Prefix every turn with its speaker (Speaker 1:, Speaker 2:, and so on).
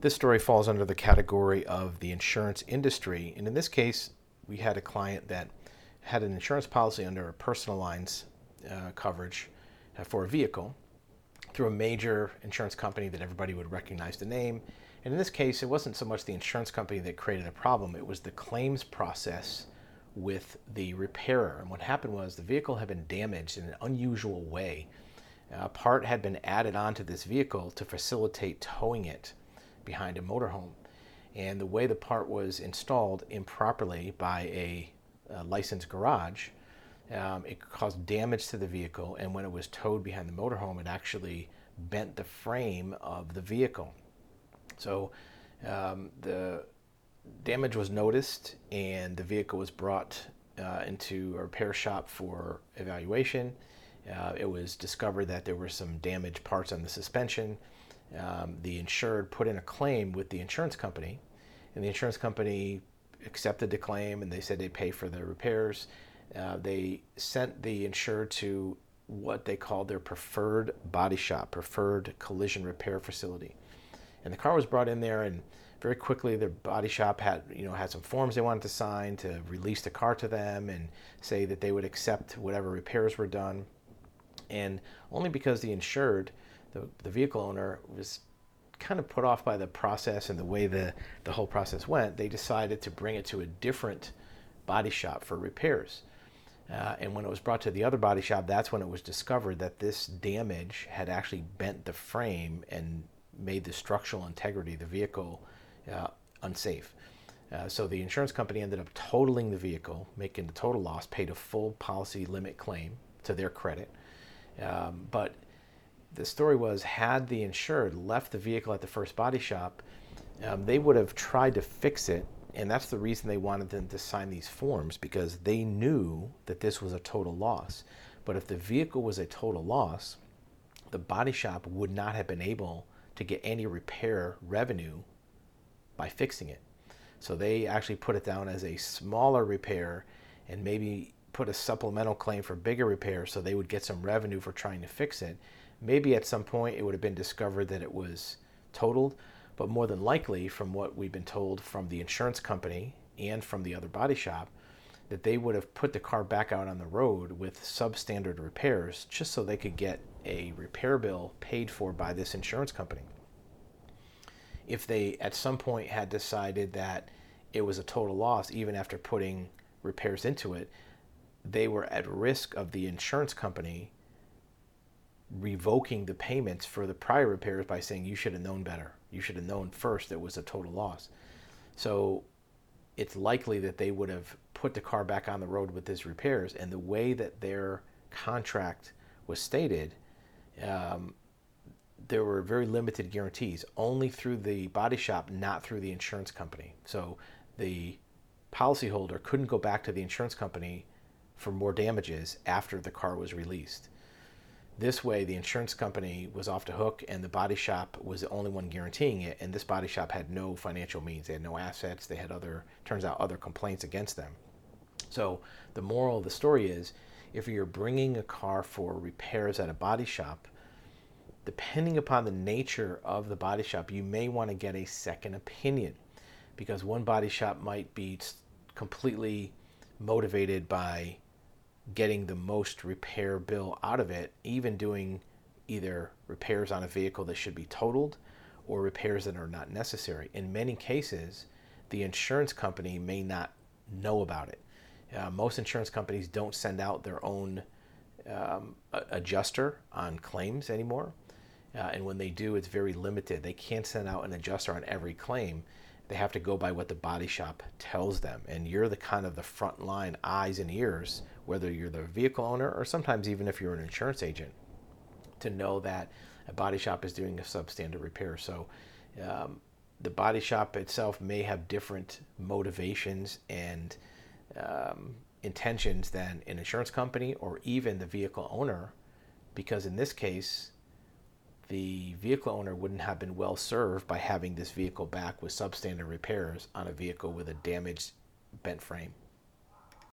Speaker 1: This story falls under the category of the insurance industry. And in this case, we had a client that had an insurance policy under a personal lines uh, coverage uh, for a vehicle through a major insurance company that everybody would recognize the name. And in this case, it wasn't so much the insurance company that created a problem, it was the claims process with the repairer. And what happened was the vehicle had been damaged in an unusual way. A part had been added onto this vehicle to facilitate towing it behind a motorhome. And the way the part was installed improperly by a, a licensed garage, um, it caused damage to the vehicle. And when it was towed behind the motorhome, it actually bent the frame of the vehicle. So um, the damage was noticed, and the vehicle was brought uh, into a repair shop for evaluation. Uh, it was discovered that there were some damaged parts on the suspension. Um, the insured put in a claim with the insurance company, and the insurance company accepted the claim and they said they'd pay for the repairs. Uh, they sent the insured to what they called their preferred body shop, preferred collision repair facility. And the car was brought in there, and very quickly the body shop had you know had some forms they wanted to sign to release the car to them and say that they would accept whatever repairs were done. And only because the insured, the, the vehicle owner, was kind of put off by the process and the way the, the whole process went, they decided to bring it to a different body shop for repairs. Uh, and when it was brought to the other body shop, that's when it was discovered that this damage had actually bent the frame and made the structural integrity of the vehicle uh, unsafe. Uh, so the insurance company ended up totaling the vehicle, making the total loss, paid a full policy limit claim to their credit. Um, but the story was had the insured left the vehicle at the first body shop, um, they would have tried to fix it. And that's the reason they wanted them to sign these forms because they knew that this was a total loss. But if the vehicle was a total loss, the body shop would not have been able to get any repair revenue by fixing it. So they actually put it down as a smaller repair and maybe put a supplemental claim for bigger repairs so they would get some revenue for trying to fix it. Maybe at some point it would have been discovered that it was totaled, but more than likely, from what we've been told from the insurance company and from the other body shop, that they would have put the car back out on the road with substandard repairs just so they could get a repair bill paid for by this insurance company if they at some point had decided that it was a total loss, even after putting repairs into it, they were at risk of the insurance company revoking the payments for the prior repairs by saying you should have known better. You should have known first it was a total loss. So it's likely that they would have put the car back on the road with these repairs. And the way that their contract was stated, um, there were very limited guarantees, only through the body shop, not through the insurance company. So the policyholder couldn't go back to the insurance company for more damages after the car was released. This way, the insurance company was off the hook, and the body shop was the only one guaranteeing it. And this body shop had no financial means; they had no assets. They had other, turns out, other complaints against them. So the moral of the story is, if you're bringing a car for repairs at a body shop, depending upon the nature of the body shop, you may want to get a second opinion because one body shop might be completely motivated by getting the most repair bill out of it, even doing either repairs on a vehicle that should be totaled or repairs that are not necessary. In many cases, the insurance company may not know about it. Uh, most insurance companies don't send out their own um, adjuster on claims anymore. Uh, and when they do, it's very limited. They can't send out an adjuster on every claim. They have to go by what the body shop tells them. And you're the kind of the front line eyes and ears, whether you're the vehicle owner or sometimes even if you're an insurance agent, to know that a body shop is doing a substandard repair. So um, the body shop itself may have different motivations and um, intentions than an insurance company or even the vehicle owner, because in this case, the vehicle owner wouldn't have been well served by having this vehicle back with substandard repairs on a vehicle with a damaged bent frame.